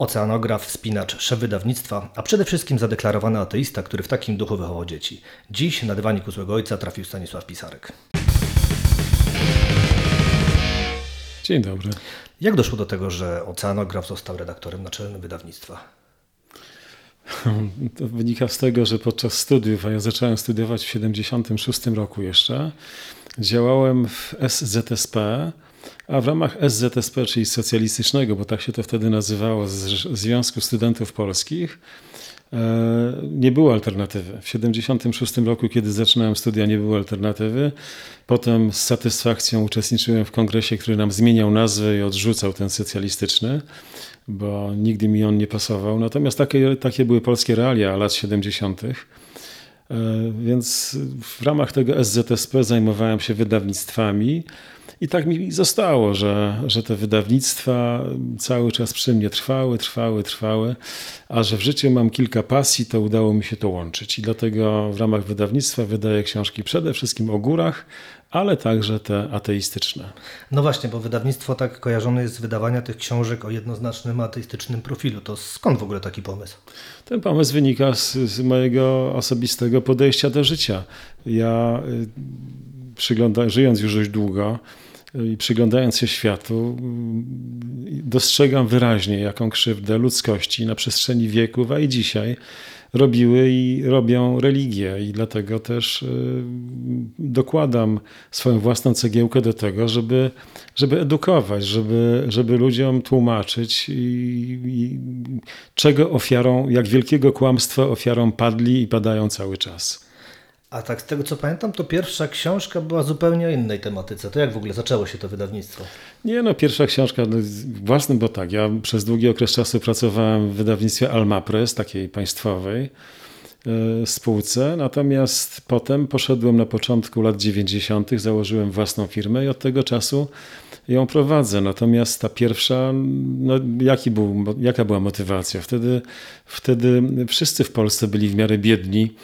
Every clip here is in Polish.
Oceanograf, wspinacz, szef wydawnictwa, a przede wszystkim zadeklarowany ateista, który w takim duchu wychował dzieci. Dziś na dywaniku złego ojca trafił Stanisław Pisarek. Dzień dobry. Jak doszło do tego, że oceanograf został redaktorem naczelnym wydawnictwa? To wynika z tego, że podczas studiów, a ja zacząłem studiować w 1976 roku jeszcze, działałem w SZSP, a w ramach SZSP, czyli socjalistycznego, bo tak się to wtedy nazywało, Związku Studentów Polskich, e, nie było alternatywy. W 1976 roku, kiedy zaczynałem studia, nie było alternatywy. Potem z satysfakcją uczestniczyłem w kongresie, który nam zmieniał nazwę i odrzucał ten socjalistyczny, bo nigdy mi on nie pasował. Natomiast takie, takie były polskie realia lat 70. E, więc w ramach tego SZSP zajmowałem się wydawnictwami. I tak mi zostało, że, że te wydawnictwa cały czas przy mnie trwały, trwały, trwały, a że w życiu mam kilka pasji, to udało mi się to łączyć. I dlatego w ramach wydawnictwa wydaję książki przede wszystkim o górach, ale także te ateistyczne. No właśnie, bo wydawnictwo tak kojarzone jest z wydawania tych książek o jednoznacznym ateistycznym profilu. To skąd w ogóle taki pomysł? Ten pomysł wynika z, z mojego osobistego podejścia do życia. Ja y, przygląda, żyjąc już dość długo, i przyglądając się światu, dostrzegam wyraźnie, jaką krzywdę ludzkości na przestrzeni wieków, a i dzisiaj robiły i robią religię. I dlatego też y, dokładam swoją własną cegiełkę do tego, żeby, żeby edukować, żeby, żeby ludziom tłumaczyć, i, i czego ofiarą, jak wielkiego kłamstwa ofiarą padli i padają cały czas. A tak z tego co pamiętam, to pierwsza książka była zupełnie o innej tematyce. To jak w ogóle zaczęło się to wydawnictwo? Nie no, pierwsza książka no, bo tak, ja przez długi okres czasu pracowałem w wydawnictwie Alma Press, takiej państwowej e, spółce, natomiast potem poszedłem na początku lat 90., założyłem własną firmę i od tego czasu ją prowadzę. Natomiast ta pierwsza, no, jaki był, jaka była motywacja? Wtedy, wtedy wszyscy w Polsce byli w miarę biedni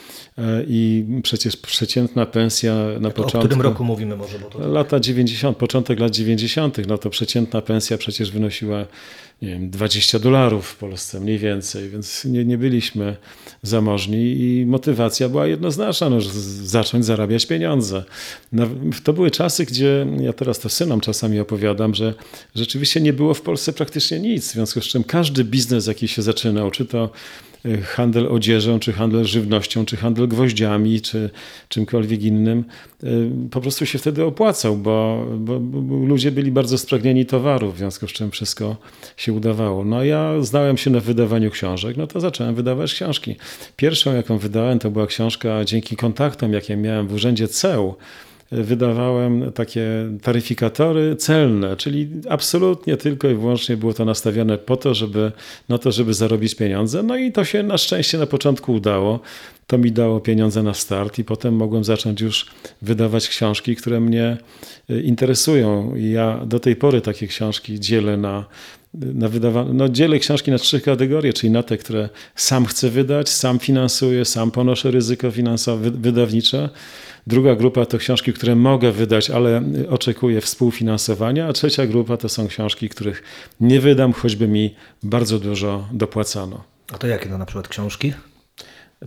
i przecież przeciętna pensja na początku... O którym roku mówimy może? Bo to... Lata 90, początek lat 90., no to przeciętna pensja przecież wynosiła nie wiem, 20 dolarów w Polsce, mniej więcej, więc nie, nie byliśmy zamożni i motywacja była jednoznaczna, no, zacząć zarabiać pieniądze. To były czasy, gdzie ja teraz to synom czasami opowiadam, że rzeczywiście nie było w Polsce praktycznie nic, w związku z czym każdy biznes, jaki się zaczynał, czy to handel odzieżą, czy handel żywnością, czy handel gwoździami, czy czymkolwiek innym, y, po prostu się wtedy opłacał, bo, bo, bo ludzie byli bardzo spragnieni towarów, w związku z czym wszystko się udawało. No ja znałem się na wydawaniu książek, no to zacząłem wydawać książki. Pierwszą, jaką wydałem, to była książka dzięki kontaktom, jakie miałem w Urzędzie CEU, wydawałem takie taryfikatory celne, czyli absolutnie tylko i wyłącznie było to nastawione po to, żeby, na to, żeby zarobić pieniądze. No i to się na szczęście na początku udało. To mi dało pieniądze na start i potem mogłem zacząć już wydawać książki, które mnie e, interesują. I ja do tej pory takie książki dzielę na, na wydawane, no dzielę książki na trzy kategorie, czyli na te, które sam chcę wydać, sam finansuję, sam ponoszę ryzyko finansowe, wydawnicze. Druga grupa to książki, które mogę wydać, ale oczekuję współfinansowania, a trzecia grupa to są książki, których nie wydam, choćby mi bardzo dużo dopłacano. A to jakie to na przykład książki?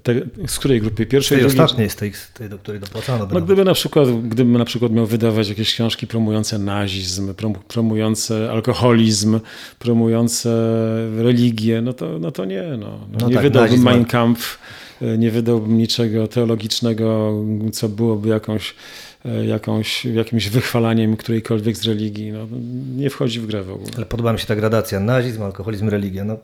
Te, z której grupy? Pierwszej, tej drugiej? ostatniej, z tej, z tej, do której dopłacano. No, gdyby na przykład, gdybym na przykład miał wydawać jakieś książki promujące nazizm, promujące alkoholizm, promujące religię, no to, no to nie. No. no nie tak, wydałbym Mein Kampf nie wydałbym niczego teologicznego, co byłoby jakąś, e, jakąś, jakimś wychwalaniem którejkolwiek z religii. No, nie wchodzi w grę w ogóle. Ale podoba mi się ta gradacja. Nazizm, alkoholizm, religia. No,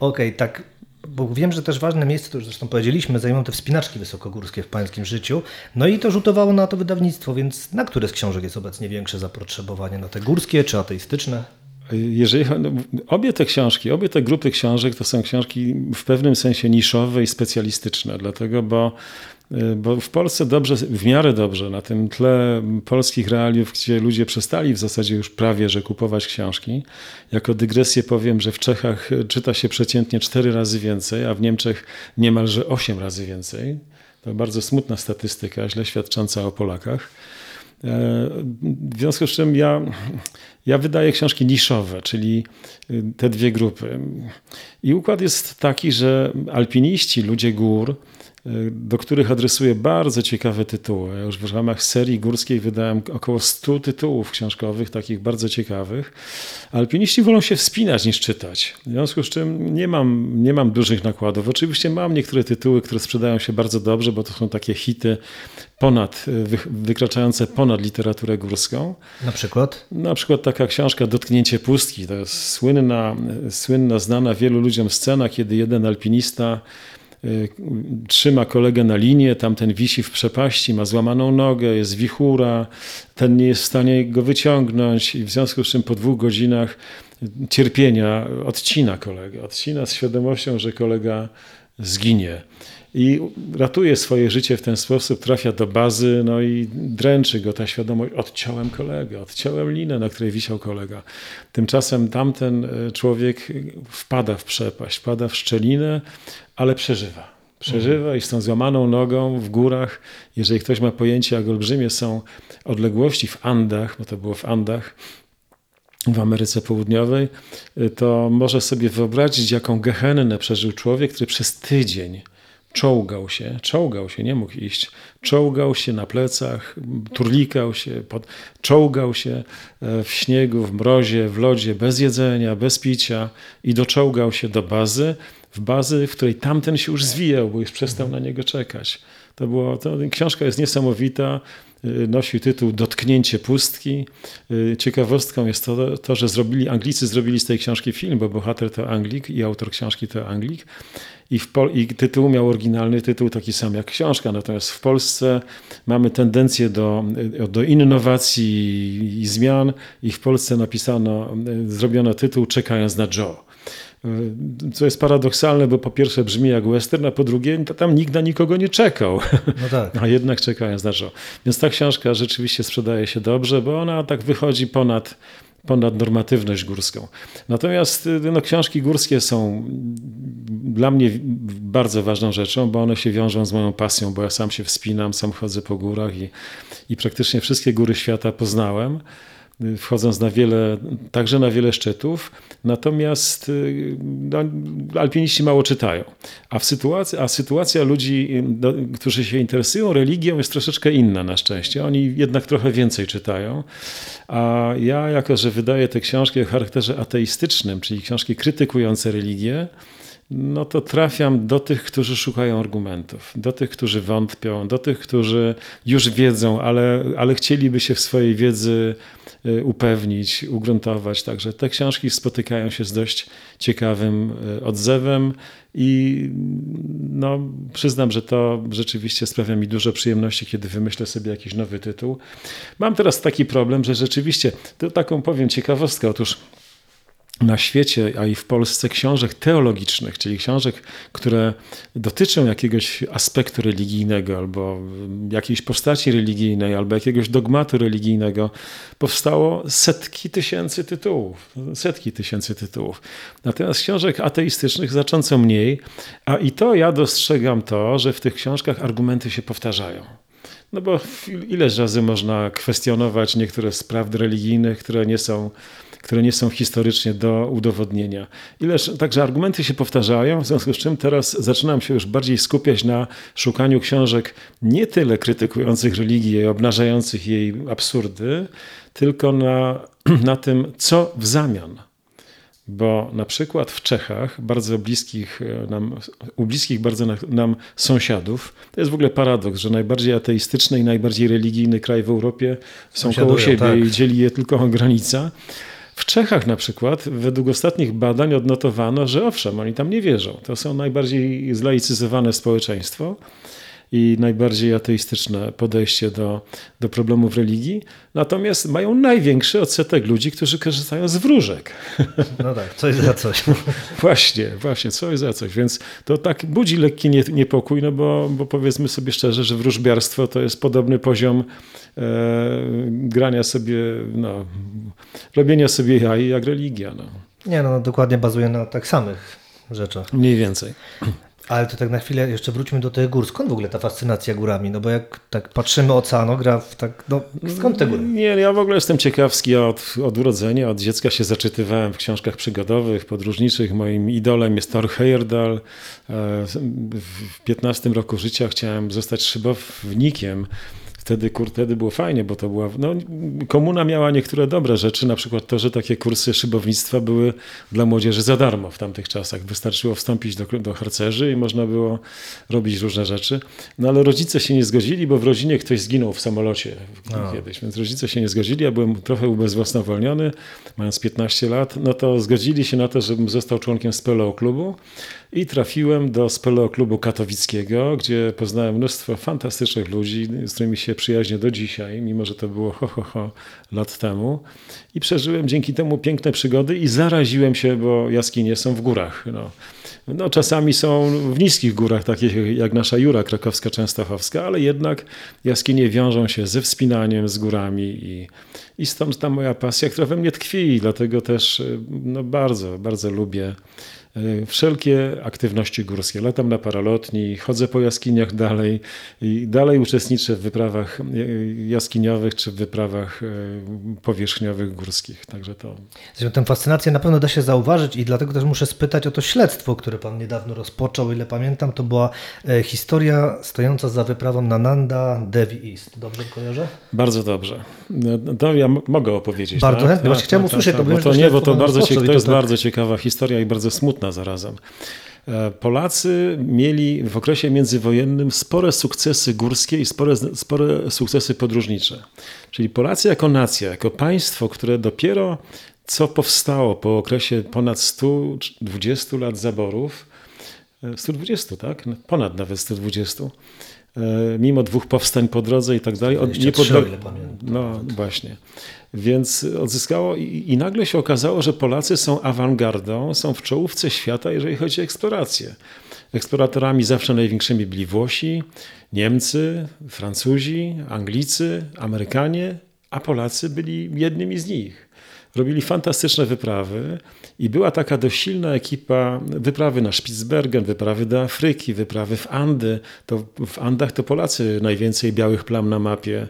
Okej, okay, tak bo wiem, że też ważne miejsce, to już zresztą powiedzieliśmy, zajmują te wspinaczki wysokogórskie w pańskim życiu. No i to rzutowało na to wydawnictwo, więc na które z książek jest obecnie większe zapotrzebowanie? Na te górskie czy ateistyczne? Jeżeli, no, obie te książki, obie te grupy książek to są książki w pewnym sensie niszowe i specjalistyczne, dlatego, bo, y, bo w Polsce dobrze, w miarę dobrze, na tym tle polskich realiów, gdzie ludzie przestali w zasadzie już prawie, że kupować książki. Jako dygresję powiem, że w Czechach czyta się przeciętnie cztery razy więcej, a w Niemczech niemalże osiem razy więcej. To bardzo smutna statystyka, źle świadcząca o Polakach. W związku z czym ja, ja wydaję książki niszowe, czyli te dwie grupy. I układ jest taki, że alpiniści, ludzie gór, do których adresuję bardzo ciekawe tytuły. Ja już w ramach serii górskiej wydałem około 100 tytułów książkowych, takich bardzo ciekawych. Alpiniści wolą się wspinać niż czytać. W związku z czym nie mam, nie mam dużych nakładów. Oczywiście mam niektóre tytuły, które sprzedają się bardzo dobrze, bo to są takie hity ponad, wykraczające ponad literaturę górską. Na przykład? Na przykład taka książka Dotknięcie pustki. To jest słynna, słynna znana wielu ludziom scena, kiedy jeden alpinista trzyma kolegę na linie, tamten wisi w przepaści, ma złamaną nogę, jest wichura, ten nie jest w stanie go wyciągnąć i w związku z czym po dwóch godzinach cierpienia odcina kolegę, odcina z świadomością, że kolega zginie i ratuje swoje życie w ten sposób, trafia do bazy, no i dręczy go ta świadomość, odciąłem kolegę, odciąłem linę, na której wisiał kolega. Tymczasem tamten e, człowiek wpada w przepaść, wpada w szczelinę, ale przeżywa. Przeżywa i z tą złamaną nogą w górach, jeżeli ktoś ma pojęcie, jak olbrzymie są odległości w Andach, bo to było w Andach, w Ameryce Południowej, e, to może sobie wyobrazić, jaką gehennę przeżył człowiek, który przez tydzień czołgał się, czołgał się, nie mógł iść, czołgał się na plecach, turlikał się, pod, czołgał się e, w śniegu, w mrozie, w lodzie, bez jedzenia, bez picia i doczołgał się do bazy, w bazy, w której tamten się już zwijał, bo już przestał na niego czekać. To było, to, książka jest niesamowita, nosi tytuł Dotknięcie pustki. Y, ciekawostką jest to, to, że zrobili, Anglicy zrobili z tej książki film, bo bohater to Anglik i autor książki to Anglik. I, w, I tytuł miał oryginalny tytuł taki sam jak książka. Natomiast w Polsce mamy tendencję do, y, do innowacji i zmian i w Polsce napisano, zrobiono tytuł Czekając na Joe. Y, co jest paradoksalne, bo po pierwsze brzmi jak western, a po drugie tam nikt na nikogo nie czekał. No tak. A jednak czekają znaczą. Więc ta książka rzeczywiście sprzedaje się dobrze, bo ona tak wychodzi ponad ponad normatywność górską. Natomiast y, no, książki górskie są dla mnie bardzo ważną rzeczą, bo one się wiążą z moją pasją, bo ja sam się wspinam, sam chodzę po górach i, i praktycznie wszystkie góry świata poznałem wchodząc na wiele, także na wiele szczytów, natomiast y, no, alpiniści mało czytają. A, w sytuacji, a sytuacja ludzi, do, którzy się interesują religią jest troszeczkę inna na szczęście. Oni jednak trochę więcej czytają. A ja, jako że wydaję te książki o charakterze ateistycznym, czyli książki krytykujące religię, no to trafiam do tych, którzy szukają argumentów, do tych, którzy wątpią, do tych, którzy już wiedzą, ale, ale chcieliby się w swojej wiedzy upewnić, ugruntować. Także te książki spotykają się z dość ciekawym y, odzewem i no, przyznam, że to rzeczywiście sprawia mi dużo przyjemności, kiedy wymyślę sobie jakiś nowy tytuł. Mam teraz taki problem, że rzeczywiście, to taką powiem ciekawostkę, otóż na świecie, a i w Polsce książek teologicznych, czyli książek, które dotyczą jakiegoś aspektu religijnego albo jakiejś postaci religijnej, albo jakiegoś dogmatu religijnego, powstało setki tysięcy tytułów. Setki tysięcy tytułów. Natomiast książek ateistycznych znacząco mniej, a i to ja dostrzegam to, że w tych książkach argumenty się powtarzają. No bo ileż razy można kwestionować niektóre z prawd religijnych, które nie są które nie są historycznie do udowodnienia. Ileż, także argumenty się powtarzają, w związku z czym teraz zaczynam się już bardziej skupiać na szukaniu książek nie tyle krytykujących religię i obnażających jej absurdy, tylko na, na tym, co w zamian. Bo na przykład w Czechach, bardzo bliskich e, nam, u bliskich bardzo nam sąsiadów, to jest w ogóle paradoks, że najbardziej ateistyczny i najbardziej religijny kraj w Europie są koło siebie tak. i dzieli je tylko granica. W Czechach na przykład, według ostatnich badań odnotowano, że owszem, oni tam nie wierzą. To są najbardziej zlaicyzowane społeczeństwo i najbardziej ateistyczne podejście do, do problemów religii. Natomiast mają największy odsetek ludzi, którzy korzystają z wróżek. No tak, coś za coś. właśnie, właśnie, coś za coś. Więc to tak budzi lekki niepokój, no bo, bo powiedzmy sobie szczerze, że wróżbiarstwo to jest podobny poziom grania sobie, no, robienia sobie jaj jak religia. No. Nie, no dokładnie bazuje na tak samych rzeczach. Mniej więcej. Ale to tak na chwilę jeszcze wróćmy do tych gór. Skąd w ogóle ta fascynacja górami? No bo jak tak patrzymy oceanograf, tak no skąd te góry? Nie, ja w ogóle jestem ciekawski od, od urodzenia, od dziecka się zaczytywałem w książkach przygodowych, podróżniczych. Moim idolem jest Thor Heyerdahl. E, w 15 roku życia chciałem zostać szybownikiem wtedy, kur, wtedy było fajnie, bo to była, no, komuna miała niektóre dobre rzeczy, na przykład to, że takie kursy szybownictwa były dla młodzieży za darmo w tamtych czasach. Wystarczyło wstąpić do, do harcerzy i można było robić różne rzeczy. No ale rodzice się nie zgodzili, bo w rodzinie ktoś zginął w samolocie no. kiedyś, więc rodzice się nie zgodzili. Ja byłem trochę ubezwłasnowolniony, mając 15 lat, no to zgodzili się na to, żebym został członkiem speleo klubu i trafiłem do speleo klubu katowickiego, gdzie poznałem mnóstwo fantastycznych ludzi, z którymi się przyjaźnię do dzisiaj, mimo że to było ho, ho, ho lat temu. I przeżyłem dzięki temu piękne przygody i zaraziłem się, bo jaskinie są w górach. No. No, czasami są w niskich górach, takich jak nasza Jura krakowska, częstochowska, ale jednak jaskinie wiążą się ze wspinaniem, z górami i, i stąd ta moja pasja, która we mnie tkwi, dlatego też no, bardzo, bardzo lubię wszelkie aktywności górskie. Latam na paralotni, chodzę po jaskiniach dalej i dalej uczestniczę w wyprawach jaskiniowych czy w wyprawach e, powierzchniowych górskich. Także to. Tę fascynację na pewno da się zauważyć i dlatego też muszę spytać o to śledztwo, które pan niedawno rozpoczął. Ile pamiętam, to była e, historia stojąca za wyprawą na Nanda Devi East. Dobrze kojarzę? Bardzo dobrze. No, to ja mogę opowiedzieć. Bardzo tak? chętnie. Właśnie tak, chciałem tak, usłyszeć tak, to. Bo to nie, bo to, bardzo to jest tak... bardzo ciekawa historia i bardzo smutna smutna zarazem. E, Polacy mieli w okresie międzywojennym spore sukcesy górskie i spore, spore sukcesy podróżnicze. Czyli Polacy jako nacja, jako państwo, które dopiero co powstało po okresie ponad 120 lat zaborów, 120, e, tak? Ponad nawet 120 E, mimo dwóch powstań po drodze i tak dalej. nie podle... No właśnie. Więc odzyskało i, i, nagle się okazało, że Polacy są awangardą, są w czołówce świata, jeżeli chodzi o eksplorację. Eksploratorami zawsze największymi byli Włosi, Niemcy, Francuzi, Anglicy, Amerykanie, a Polacy byli jednymi z nich robili fantastyczne wyprawy i była taka dość silna ekipa, wyprawy na Spitsbergen, wyprawy do Afryki, wyprawy w Andy. To w Andach to Polacy najwięcej białych plam na mapie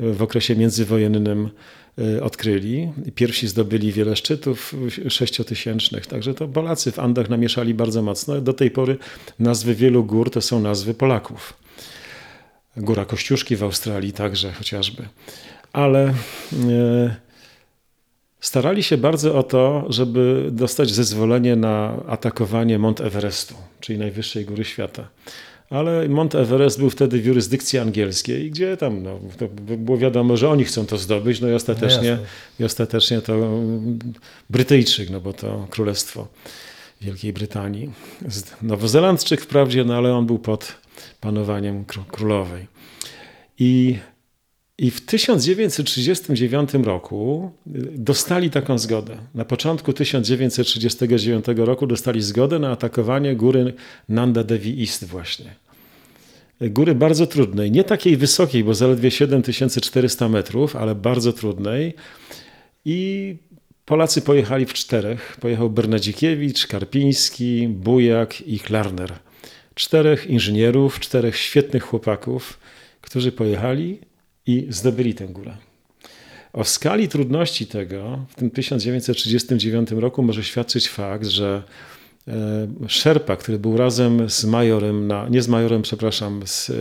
w okresie międzywojennym e, odkryli. Pierwsi zdobyli wiele szczytów sześciotysięcznych, także to Polacy w Andach namieszali bardzo mocno. Do tej pory nazwy wielu gór to są nazwy Polaków. Góra Kościuszki w Australii także chociażby. Ale... Yy, starali się bardzo o to, żeby dostać zezwolenie na atakowanie Mont Everestu, czyli najwyższej góry świata. Ale Mont Everest był wtedy w jurysdykcji angielskiej, gdzie tam no, było wiadomo, że oni chcą to zdobyć, no i ostatecznie, no i ostatecznie to Brytyjczyk, no bo to królestwo Wielkiej Brytanii. Nowozelandczyk wprawdzie, no ale on był pod panowaniem królowej. I i w 1939 roku y, dostali taką zgodę. Na początku 1939 roku dostali zgodę na atakowanie góry Nanda Devi East właśnie. Góry bardzo trudnej, nie takiej wysokiej, bo zaledwie 7400 metrów, ale bardzo trudnej. I Polacy pojechali w czterech. Pojechał Bernadzikiewicz, Karpiński, Bujak i Klarner. Czterech inżynierów, czterech świetnych chłopaków, którzy pojechali i zdobyli tę górę. O skali trudności tego w tym 1939 roku może świadczyć fakt, że e, Szerpa, który był razem z majorem, na, nie z majorem, przepraszam, z, e,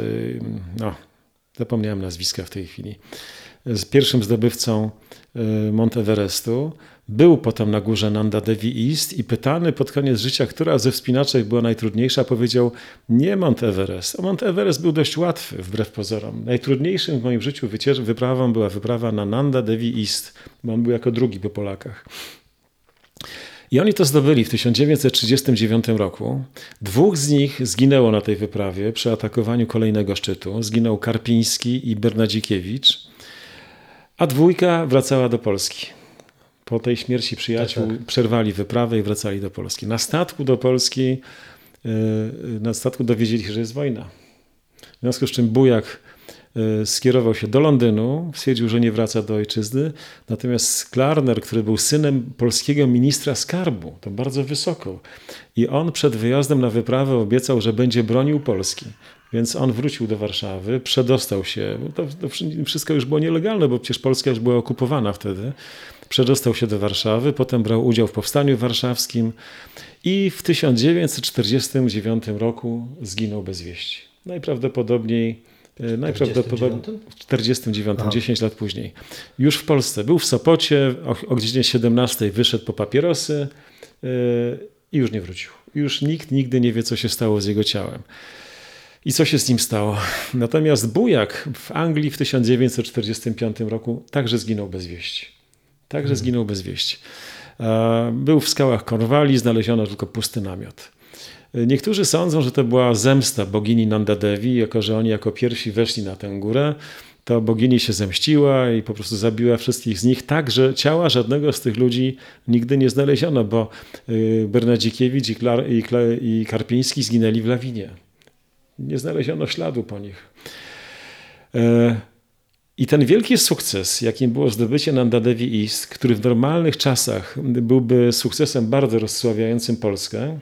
no, zapomniałem nazwiska w tej chwili, z pierwszym zdobywcą e, Mont Everestu, był potem na górze Nanda Devi East i pytany pod koniec życia, która ze wspinaczek była najtrudniejsza, powiedział nie Mont Everest. A Mont Everest był dość łatwy, wbrew pozorom. Najtrudniejszym w moim życiu wyprawą była wyprawa na Nanda Devi East, bo on był jako drugi po Polakach. I oni to zdobyli w 1939 roku. Dwóch z nich zginęło na tej wyprawie przy atakowaniu kolejnego szczytu. Zginął Karpiński i Bernadzikiewicz, a dwójka wracała do Polski po tej śmierci przyjaciół tak, tak. przerwali wyprawę i wracali do Polski. Na statku do Polski, e, na statku dowiedzieli się, że jest wojna. W związku z czym Bujak y, skierował się do Londynu, stwierdził, że nie wraca do ojczyzny. Natomiast Klarner, który był synem polskiego ministra skarbu, to bardzo wysoko. I on przed wyjazdem na wyprawę obiecał, że będzie bronił Polski. Więc on wrócił do Warszawy, przedostał się. To, to wszystko już było nielegalne, bo przecież Polska już była okupowana wtedy. Przedostał się do Warszawy, potem brał udział w powstaniu warszawskim i w 1949 roku zginął bez wieści. Najprawdopodobniej e, Najprawdopodobniej w 49, 10 lat później. Już w Polsce. Był w Sopocie, o, o godzinie 17 wyszedł po papierosy yy, i już nie wrócił. Już nikt nigdy nie wie, co się stało z jego ciałem. I co się z nim stało? Natomiast Bujak w Anglii w 1945 roku także zginął bez wieści. Także hmm. zginął bez wieści. Był w skałach Korwali, znaleziono tylko pusty namiot. Niektórzy sądzą, że to była zemsta bogini Nandadevi, jako że oni jako pierwsi weszli na tę górę, to bogini się zemściła i po prostu zabiła wszystkich z nich, tak że ciała żadnego z tych ludzi nigdy nie znaleziono, bo y, Bernadzikiewicz i, Klar, i, i Karpiński zginęli w lawinie. Nie znaleziono śladu po nich. I ten wielki sukces, jakim było zdobycie Nandadevi East, który w normalnych czasach byłby sukcesem bardzo rozsławiającym Polskę,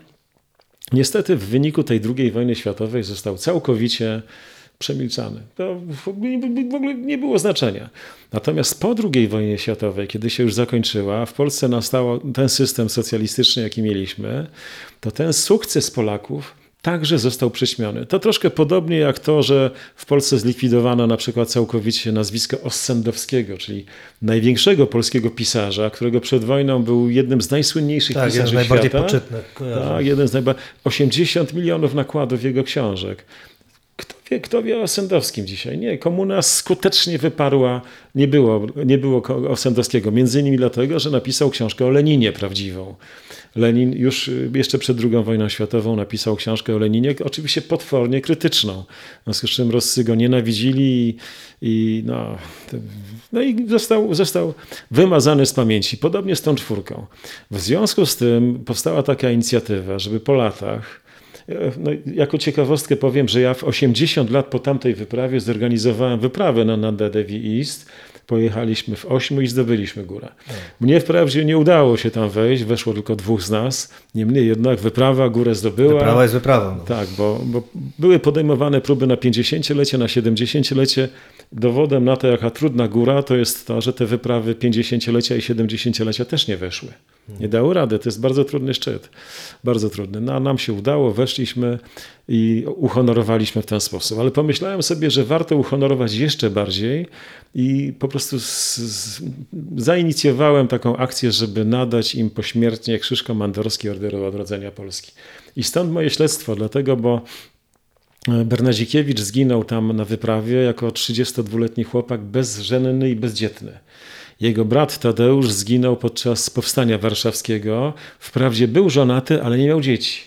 niestety w wyniku tej II wojny światowej został całkowicie przemilczany. To w ogóle nie było znaczenia. Natomiast po II wojnie światowej, kiedy się już zakończyła, w Polsce nastał ten system socjalistyczny, jaki mieliśmy, to ten sukces Polaków także został przyćmiony. To troszkę podobnie jak to, że w Polsce zlikwidowano na przykład całkowicie nazwisko Ossendowskiego, czyli największego polskiego pisarza, którego przed wojną był jednym z najsłynniejszych tak, pisarzy jeden z najbardziej świata. poczytnych. Tak, jeden z najbardziej... 80 milionów nakładów jego książek. Kto wie, kto wie o Sendowskim dzisiaj? Nie, komuna skutecznie wyparła, nie było, nie było Osendowskiego, między innymi dlatego, że napisał książkę o Leninie prawdziwą. Lenin już y, jeszcze przed II wojną światową napisał książkę o Leninie, oczywiście potwornie krytyczną, w związku z czym Roscy go nienawidzili i, i no, no i został, został wymazany z pamięci, podobnie z tą czwórką. W związku z tym powstała taka inicjatywa, żeby po latach e, no, jako ciekawostkę powiem, że ja w 80 lat po tamtej wyprawie zorganizowałem wyprawę na Nanda Devi East Pojechaliśmy w ośmiu i zdobyliśmy górę. Mnie wprawdzie nie udało się tam wejść, weszło tylko dwóch z nas. Niemniej jednak wyprawa górę zdobyła. Wyprawa jest wyprawą. No. Tak, bo, bo były podejmowane próby na 50-lecie, na 70-lecie. Dowodem na to, jaka trudna góra, to jest to, że te wyprawy 50-lecia i 70-lecia też nie weszły. Nie dało rady. To jest bardzo trudny szczyt. Bardzo trudny. No, a nam się udało, weszliśmy i uhonorowaliśmy w ten sposób. Ale pomyślałem sobie, że warto uhonorować jeszcze bardziej i po prostu z, z, zainicjowałem taką akcję, żeby nadać im pośmiertnie Krzyż Komandorski Orderu Odrodzenia Polski. I stąd moje śledztwo, dlatego, bo e, Bernadzikiewicz zginął tam na wyprawie jako 32-letni chłopak bezżenny i bezdzietny. Jego brat Tadeusz zginął podczas powstania warszawskiego. Wprawdzie był żonaty, ale nie miał dzieci.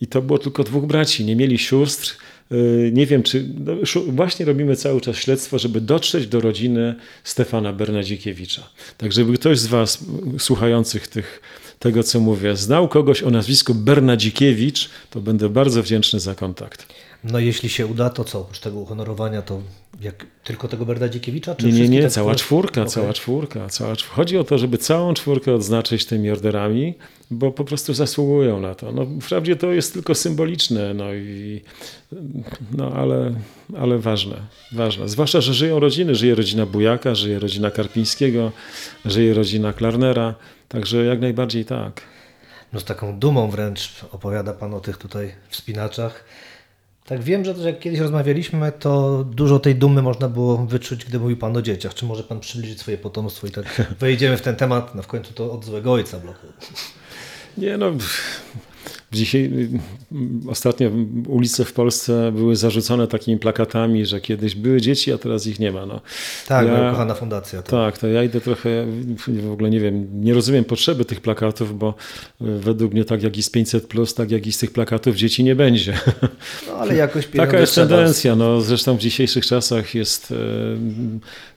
I to było tylko dwóch braci, nie mieli sióstr. Y, nie wiem, czy. No, właśnie robimy cały czas śledztwo, żeby dotrzeć do rodziny Stefana Bernadzikiewicza. Tak, żeby ktoś z Was słuchających tych, tego, co mówię, znał kogoś o nazwisku Bernadzikiewicz, to będę bardzo wdzięczny za kontakt. No jeśli się uda, to co? Oprócz tego uhonorowania, to jak, tylko tego Berdadzikiewicza? Czy nie, nie, nie, tak cała czwórka, okay. cała czwórka. Cała czwórka. Chodzi o to, żeby całą czwórkę odznaczyć tymi orderami, bo po prostu zasługują na to. No, wprawdzie to jest tylko symboliczne, no i no ale, ale ważne, ważne. Zwłaszcza, że żyją rodziny, żyje rodzina Bujaka, żyje rodzina Karpińskiego, żyje rodzina Klarnera, także jak najbardziej tak. No z taką dumą wręcz opowiada Pan o tych tutaj wspinaczach. Tak wiem, że też jak kiedyś rozmawialiśmy, to dużo tej dumy można było wyczuć, gdy mówił Pan o dzieciach. Czy może Pan przybliżyć swoje potomstwo i tak wejdziemy w ten temat, no w końcu to od złego ojca bloku. Nie no, Dzisiaj ostatnio ulice w Polsce były zarzucone takimi plakatami, że kiedyś były dzieci, a teraz ich nie ma. No. Tak, ja, moja kochana fundacja. Tak. tak, to ja idę trochę, w ogóle nie wiem, nie rozumiem potrzeby tych plakatów, bo według mnie tak jak i z 500, plus, tak jak i z tych plakatów dzieci nie będzie. No ale jakoś Taka jest tendencja. No, zresztą w dzisiejszych czasach jest e,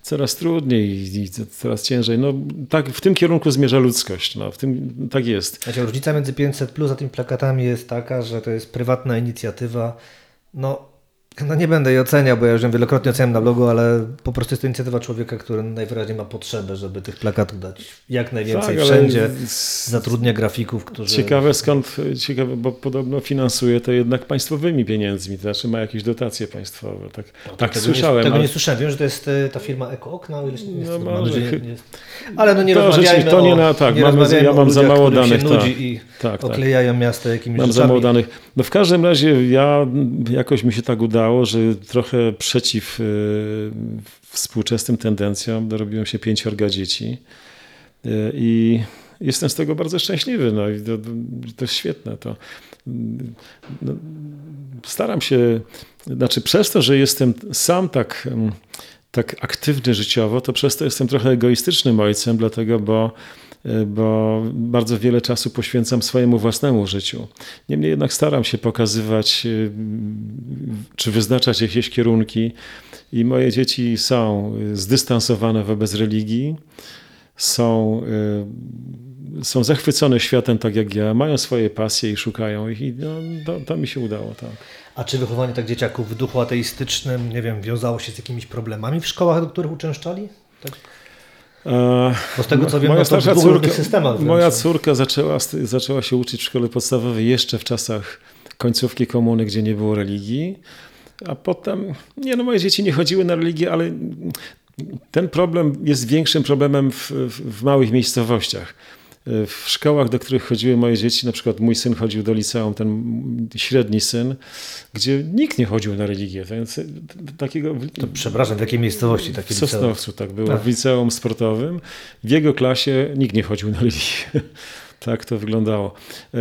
coraz trudniej i coraz ciężej. No, tak, w tym kierunku zmierza ludzkość. No, w tym, tak jest. Znaczy, różnica między 500 plus a tymi plakatami jest taka, że to jest prywatna inicjatywa. No, No nie będę jej oceniał, bo ja już ją wielokrotnie oceniam na blogu, ale po prostu jest to inicjatywa człowieka, który najwyraźniej ma potrzebę, żeby tych plakatów dać jak najwięcej Tak, wszędzie. Zatrudnia grafików, którzy... Ciekawe skąd, ciekawe, bo podobno finansuje to jednak państwowymi pieniędzmi, to znaczy ma jakieś dotacje państwowe. Tak, tak Tego słyszałem. Nie, tego ale- nie słyszałem. Wiem, że to jest e, ta firma Eko Okna, o ile się nie No no, może nie, nie. Ale no nie To rozmawiajmy to nie na- tak, nie mamy- ja mam za mało danych, się tak. nudzi i Tak, tak. oklejają miasto jakimiś Mam za rzeczami. mało danych. No w każdym razie ja jakoś mi się tak udało, że trochę przeciw y, współczesnym tendencjom dorobiłem się pięciorga dzieci y, i jestem z tego bardzo szczęśliwy. No i to, to jest świetne. To, no, staram się, znaczy przez to, że jestem sam tak, tak aktywny życiowo, to przez to jestem trochę egoistycznym ojcem, dlatego, bo bo bardzo wiele czasu poświęcam swojemu własnemu życiu. Niemniej jednak staram się pokazywać, y, czy wyznaczać jakieś kierunki i moje dzieci są y, zdystansowane wobec religii, są, y, są zachwycone światem tak jak ja, mają swoje pasje i szukają ich i no, to, to mi się udało. Tak. A czy wychowanie tak dzieciaków w duchu ateistycznym, nie wiem, wiązało się z jakimiś problemami w szkołach, do których uczęszczali? Tak? Bo z tego co wiem, moja no to córka, systemach moja córka zaczęła, zaczęła się uczyć w szkole podstawowej jeszcze w czasach końcówki komuny, gdzie nie było religii, a potem, nie no, moje dzieci nie chodziły na religię, ale ten problem jest większym problemem w, w, w małych miejscowościach. W szkołach, do których chodziły moje dzieci, na przykład mój syn chodził do liceum, ten średni syn, gdzie nikt nie chodził na religię. Więc takiego, To przepraszam, w jakiej miejscowości takie w liceum? Sosnowcu tak było, Tak. w liceum sportowym. W jego klasie nikt nie chodził na religię. Tak to wyglądało. E,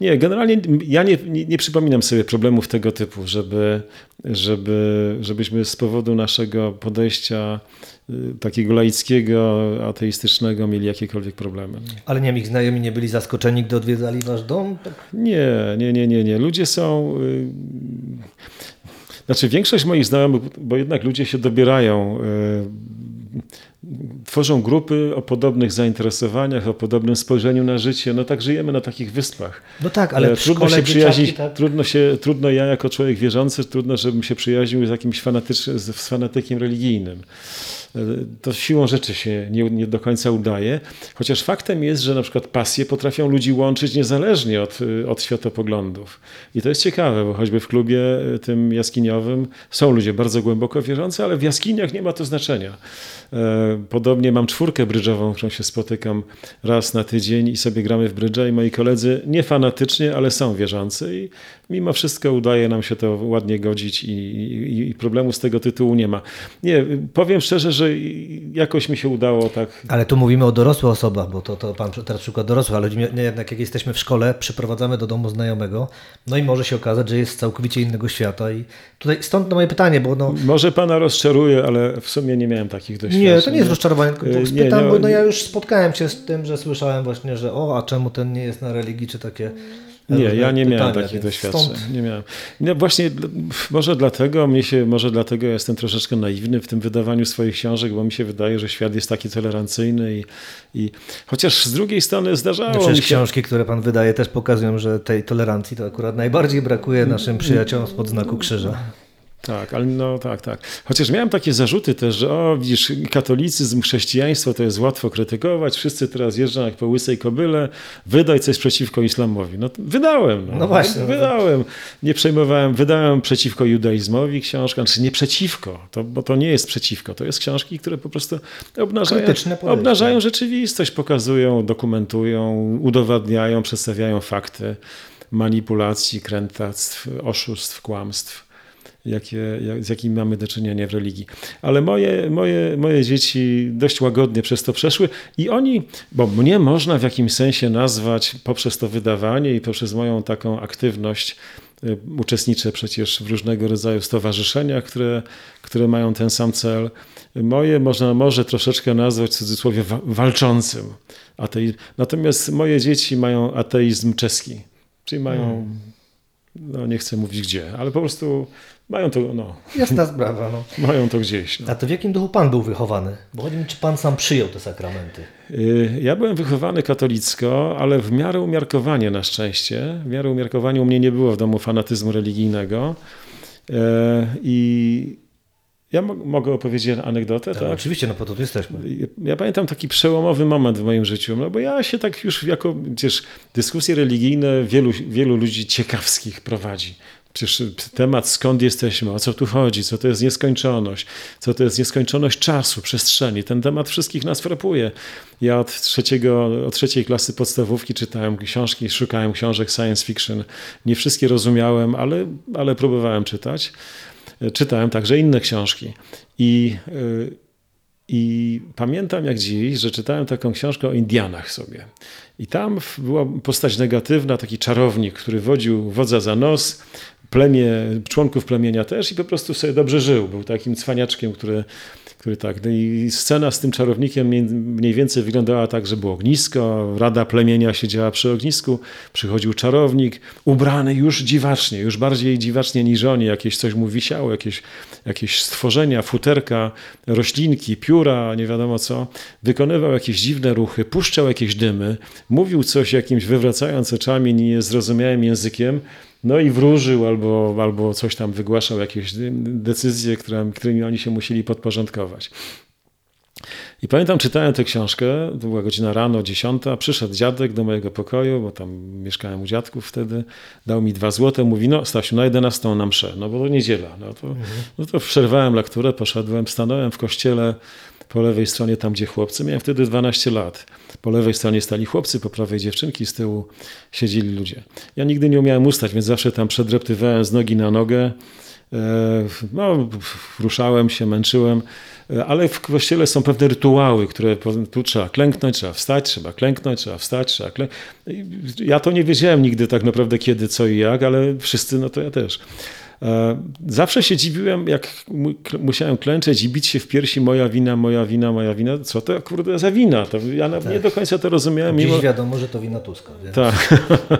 Nie, generalnie ja nie, nie, nie przypominam sobie problemów tego typu, żeby, żeby, żebyśmy z powodu naszego podejścia takiego laickiego, ateistycznego mieli jakiekolwiek problemy. Ale nie wiem, ich znajomi nie byli zaskoczeni, gdy odwiedzali wasz dom? Nie, nie, nie, nie, nie. Ludzie są. y, Znaczy, większość moich znajomych, bo jednak ludzie się dobierają, y, tworzą grupy o podobnych zainteresowaniach, o podobnym spojrzeniu na życie. No tak żyjemy na takich wyspach. No tak, ale E, trudno się przyjaźnić, tak? trudno, się, trudno ja jako człowiek wierzący, trudno, żebym się przyjaźnił z jakimś fanatycznym, z fanatykiem religijnym. To siłą rzeczy się nie, nie do końca udaje, chociaż faktem jest, że na przykład pasje potrafią ludzi łączyć niezależnie od, od światopoglądów. I to jest ciekawe, bo choćby w klubie tym jaskiniowym są ludzie bardzo głęboko wierzący, ale w jaskiniach nie ma to znaczenia. E, Podobnie mam czwórkę brydżową, którą się spotykam raz na tydzień i sobie gramy w brydża i moi koledzy nie fanatycznie, ale są wierzący i mimo wszystko udaje nam się to ładnie godzić i, i, i problemu z tego tytułu nie ma. Nie, powiem szczerze, że jakoś mi się udało tak Ale tu mówimy o dorosłych osobach, bo to, to pan teraz przykład dorosłych, ale jednak jak jesteśmy w szkole, przyprowadzamy do domu znajomego, no i może się okazać, że jest całkowicie innego świata i tutaj stąd moje pytanie, bo no, Może pana rozczaruje, ale w sumie nie miałem takich doświadczeń. nie, to nie jest rozczarowanie, tylko spytam, nie, nie, bo no ja już spotkałem się z tym, że słyszałem właśnie, że o, a czemu ten nie jest na religii, czy takie Nie, ja nie miałem pytania, takich więc doświadczeń. stąd- Nie miałem. No właśnie, może dlatego mnie się, może dlatego ja jestem troszeczkę naiwny w tym wydawaniu swoich książek, bo mi się wydaje, że świat jest taki tolerancyjny i, i chociaż z drugiej strony No zdarzało mi przecież się. książki, które pan wydaje też pokazują, że tej tolerancji to akurat najbardziej brakuje naszym przyjaciołom spod znaku krzyża. Tak, ale no tak, tak. Chociaż miałem takie zarzuty też, że o widzisz, katolicyzm, chrześcijaństwo to jest łatwo krytykować, wszyscy teraz jeżdżą jak po łysej kobyle, wydaj coś przeciwko islamowi. No wydałem. No, No właśnie, no Wydałem. Nie przejmowałem, wydałem przeciwko judaizmowi książkę, znaczy nie przeciwko, to, bo to nie jest przeciwko, to jest książki, które po prostu obnażają, obnażają rzeczywistość, pokazują, dokumentują, udowadniają, przedstawiają fakty manipulacji, krętactw, oszustw, kłamstw jakie, jak, z jakimi mamy do czynienia w religii. Ale moje, moje, moje dzieci dość łagodnie przez to przeszły i oni, bo mnie można w jakimś sensie nazwać poprzez to wydawanie i poprzez moją taką aktywność, y, uczestniczę przecież w różnego rodzaju stowarzyszeniach, które, które mają ten sam cel. Moje można może troszeczkę nazwać w cudzysłowie wa- walczącym. Atei... Natomiast moje dzieci mają ateizm czeski, czyli mają, no nie chcę mówić gdzie, ale po prostu mają to, no, Jasna sprawa, no. mają to gdzieś. No. A to w jakim duchu pan był wychowany? Bo chodzi mi, czy pan sam przyjął te sakramenty? Y, Ja byłem wychowany katolicko, ale w miarę umiarkowanie na szczęście. W miarę umiarkowanie u mnie nie było w domu fanatyzmu religijnego. I ja mogę opowiedzieć anegdotę, tak? Oczywiście, no po to tu jesteśmy. Ja pamiętam taki przełomowy moment w moim życiu, no bo ja się tak już jako, przecież dyskusje religijne wielu, wielu ludzi ciekawskich prowadzi. Przecież temat skąd jesteśmy, o co tu chodzi, co to jest nieskończoność, co to jest nieskończoność czasu, przestrzeni. Ten temat wszystkich nas frapuje. Ja od, trzeciego, od trzeciej klasy podstawówki czytałem książki, szukałem książek science fiction. Nie wszystkie rozumiałem, ale, ale próbowałem czytać. Czytałem także inne książki. I, I pamiętam jak dziś, że czytałem taką książkę o Indianach sobie. I tam była postać negatywna, taki czarownik, który wodził wodza za nos, plemię, członków plemienia też i po prostu sobie dobrze żył. Był takim cwaniaczkiem, który który tak. No i scena z tym czarownikiem mniej więcej wyglądała tak, że było ognisko, rada plemienia siedziała przy ognisku, przychodził czarownik, ubrany już dziwacznie, już bardziej dziwacznie niż oni, jakieś coś mu wisiało, jakieś, jakieś stworzenia, futerka, roślinki, pióra, nie wiadomo co. Wykonywał jakieś dziwne ruchy, puszczał jakieś dymy, mówił coś jakimś wywracając oczami niezrozumiałym językiem, no i wróżył albo, albo coś tam wygłaszał, jakieś decyzje, które, którymi oni się musieli podporządkować. I pamiętam, czytałem tę książkę, to była godzina rano, dziesiąta, przyszedł dziadek do mojego pokoju, bo tam mieszkałem u dziadków wtedy, dał mi dwa złote, mówi, no Stasiu, na jedenastą na mszę, no bo to niedziela. No to, mhm. no to przerwałem lekturę, poszedłem, stanąłem w kościele po lewej stronie, tam gdzie chłopcy. Miałem wtedy 12 lat. Po lewej stronie stali chłopcy, po prawej dziewczynki, z tyłu siedzieli ludzie. Ja nigdy nie umiałem ustać, więc zawsze tam przedreptywałem z nogi na nogę. E, no, ruszałem się, męczyłem, e, ale w kościele są pewne rytuały, które tu trzeba klęknąć, trzeba wstać, trzeba klęknąć, trzeba wstać, trzeba klęknąć. Ja to nie wiedziałem nigdy tak naprawdę kiedy, co i jak, ale wszyscy, no to ja też. E, zawsze się dziwiłem, jak musiałem klęczeć i bić się w piersi, moja wina, moja wina, moja wina. Co to kurde za wina? To ja tak. nie do końca to rozumiałem. Dziś mimo... wiadomo, że to wina Tuska. Więc... Tak.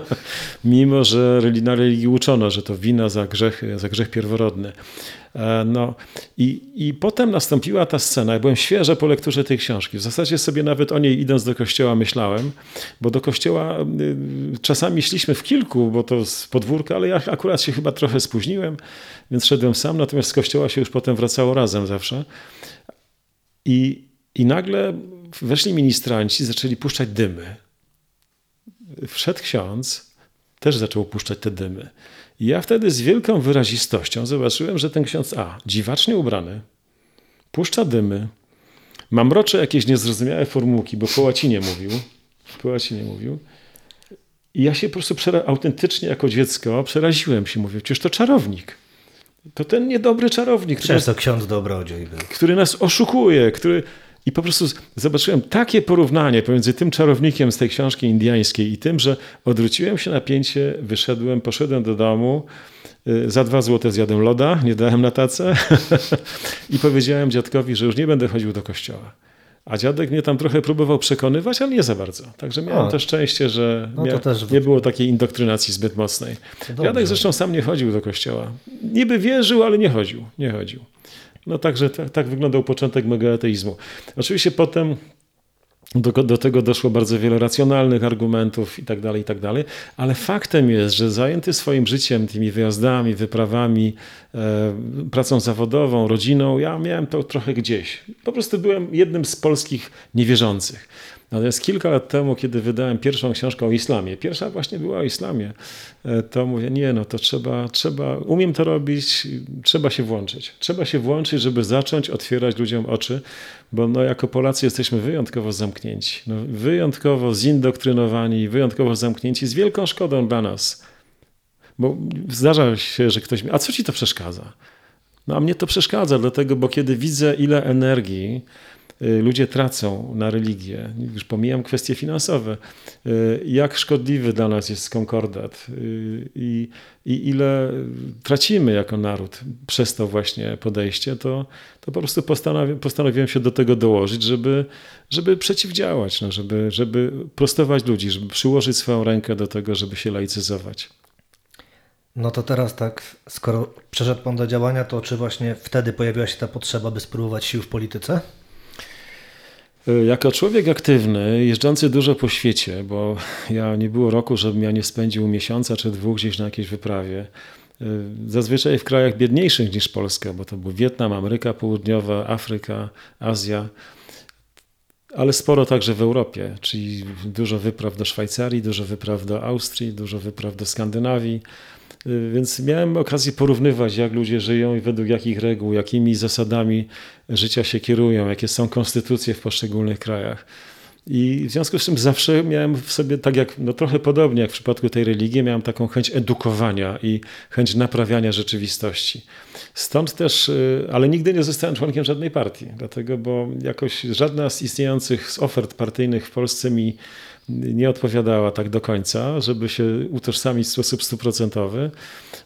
mimo, że na religii uczono, że to wina za grzech, za grzech pierworodny. E, no i, i potem nastąpiła ta scena. Ja byłem świeżo po lekturze tej książki. W zasadzie sobie nawet o niej idąc do kościoła myślałem, bo do kościoła y, czasami szliśmy w kilku, bo to z podwórka, ale ja akurat się chyba trochę spóźniłem, więc szedłem sam, natomiast z kościoła się już potem wracało razem zawsze. I, i nagle weszli ministranci, zaczęli puszczać dymy. Wszedł ksiądz, też zaczął puszczać te dymy. I ja wtedy z wielką wyrazistością zobaczyłem, że ten ksiądz A, dziwacznie ubrany, puszcza dymy, mamrocze jakieś niezrozumiałe formułki, bo po łacinie mówił, po łacinie mówił. I ja się po prostu autentycznie jako dziecko przeraziłem się, mówię, przecież to czarownik. To ten niedobry czarownik. Przecież to ksiądz dobrodziej był. Który nas oszukuje, który i po prostu zobaczyłem takie porównanie pomiędzy tym czarownikiem z tej książki indiańskiej i tym, że odwróciłem się na pięcie, wyszedłem, poszedłem do domu, y, za dwa złote zjadłem loda, nie dałem na tacę i powiedziałem dziadkowi, że już nie będę chodził do kościoła. A dziadek mnie tam trochę próbował przekonywać, ale nie za bardzo. Także miałem też szczęście, że no mia też... nie było takiej indoktrynacji zbyt mocnej. Dziadek zresztą sam nie chodził do kościoła. Niby wierzył, ale nie chodził. Nie chodził. No także tak, tak wyglądał początek mego ateizmu. Oczywiście potem do, do, tego doszło bardzo wiele racjonalnych argumentów i tak dalej, i tak dalej, ale faktem jest, że zajęty swoim życiem, tymi wyjazdami, wyprawami, e, pracą zawodową, rodziną, ja miałem to trochę gdzieś. Po prostu byłem jednym z polskich niewierzących. Natomiast kilka lat temu, kiedy wydałem pierwszą książkę o islamie, pierwsza właśnie była o islamie, e, to mówię, nie no, to trzeba, trzeba, umiem to robić, trzeba się włączyć. Trzeba się włączyć, żeby zacząć otwierać ludziom oczy, bo no, jako Polacy jesteśmy wyjątkowo zamknięci, no, wyjątkowo zindoktrynowani, wyjątkowo zamknięci z wielką szkodą dla nas. Bo zdarza się, że ktoś mi, a co ci to przeszkadza? No a mnie to przeszkadza, dlatego, bo kiedy widzę ile energii ludzie tracą na religię, już pomijam kwestie finansowe, y, jak szkodliwy dla nas jest konkordat y, i, i ile tracimy jako naród przez to właśnie podejście, to, to po prostu postanowi, postanowiłem się do tego dołożyć, żeby, żeby przeciwdziałać, no, żeby, żeby prostować ludzi, żeby przyłożyć swoją rękę do tego, żeby się laicyzować. No to teraz tak, skoro przeszedł Pan do działania, to czy właśnie wtedy pojawiła się ta potrzeba, by spróbować sił w polityce? Y, jako człowiek aktywny, jeżdżący dużo po świecie, bo ja nie było roku, żebym ja nie spędził miesiąca czy dwóch gdzieś na jakiejś wyprawie, Zazwyczaj w krajach biedniejszych niż Polska, bo to był Wietnam, Ameryka Południowa, Afryka, Azja, ale sporo także w Europie, czyli dużo wypraw do Szwajcarii, dużo wypraw do Austrii, dużo wypraw do Skandynawii. Więc miałem okazję porównywać, jak ludzie żyją i według jakich reguł, jakimi zasadami życia się kierują, jakie są konstytucje w poszczególnych krajach. I w związku z tym zawsze miałem w sobie, tak jak, no trochę podobnie jak w przypadku tej religii, miałem taką chęć edukowania i chęć naprawiania rzeczywistości. Stąd też, y, ale nigdy nie zostałem członkiem żadnej partii, dlatego, bo jakoś żadna z istniejących ofert partyjnych w Polsce mi nie odpowiadała tak do końca, żeby się utożsamić w sposób stuprocentowy.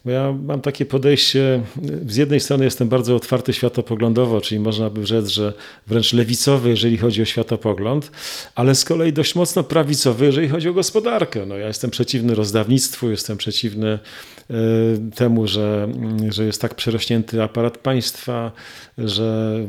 Bo ja mam takie podejście, z jednej strony jestem bardzo otwarty światopoglądowo, czyli można by rzec, że wręcz lewicowy, jeżeli chodzi o światopogląd, ale z kolei dość mocno prawicowy, jeżeli chodzi o gospodarkę. No, ja jestem przeciwny rozdawnictwu, jestem przeciwny temu, że, że jest tak przerośnięty aparat państwa, że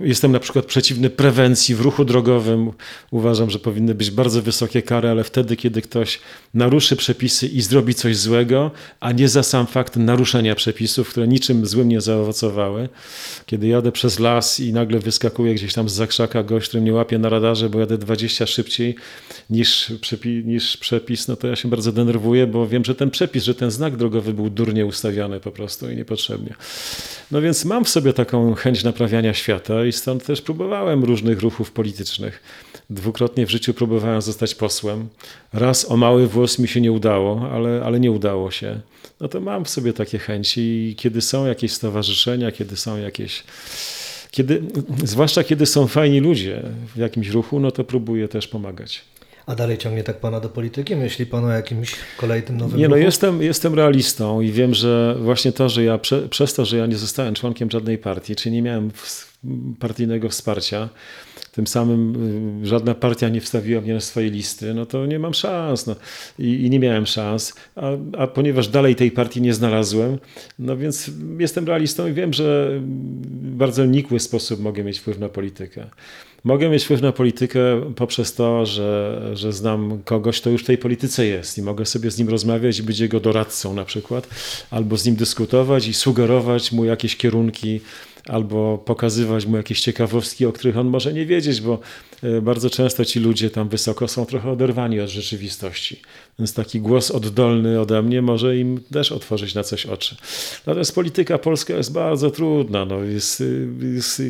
jestem na przykład przeciwny prewencji w ruchu drogowym. Uważam, że powinny być bardzo wysokie kary, ale wtedy, kiedy ktoś naruszy przepisy i zrobi coś złego, a nie za sam fakt naruszenia przepisów, które niczym złym nie zaowocowały. Kiedy jadę przez las i nagle wyskakuje gdzieś tam z zakrzaka gość, który mnie łapie na radarze, bo jadę 20 szybciej niż, niż przepis, no to ja się bardzo denerwuję, bo wiem, że ten przepis, że ten znak drogowy był durnie ustawiony po prostu i niepotrzebnie. No więc mam w sobie taką chęć naprawiania świata i stąd też próbowałem różnych ruchów politycznych. Dwukrotnie w życiu próbowałem zostać posłem. Raz o mały włos mi się nie udało, ale, ale nie udało się. No to mam w sobie takie chęci i kiedy są jakieś stowarzyszenia, kiedy są jakieś kiedy, zwłaszcza kiedy są fajni ludzie w jakimś ruchu, no to próbuję też pomagać. A dalej ciągnie tak pana do polityki? Myśli pan o jakimś kolejnym nowym Nie, no ruchu? jestem, jestem realistą i wiem, że właśnie to, że ja prze, przez to, że ja nie zostałem członkiem żadnej partii, czy nie miałem partyjnego wsparcia, tym samym y, żadna partia nie wstawiła mnie na swoje listy, no to nie mam szans. No. I, I, nie miałem szans, a, a, ponieważ dalej tej partii nie znalazłem, no więc jestem realistą i wiem, że w bardzo nikły sposób mogę mieć wpływ na politykę. Mogę mieć wpływ na politykę poprzez to, że, że znam kogoś, kto już w tej polityce jest i mogę sobie z nim rozmawiać i być jego doradcą na przykład, albo z nim dyskutować i sugerować mu jakieś kierunki albo pokazywać mu jakieś ciekawostki, o których on może nie wiedzieć, bo e, bardzo często ci ludzie tam wysoko są trochę oderwani od rzeczywistości. Więc taki głos oddolny ode mnie może im też otworzyć na coś oczy. Natomiast polityka polska jest bardzo trudna. No jest, jest,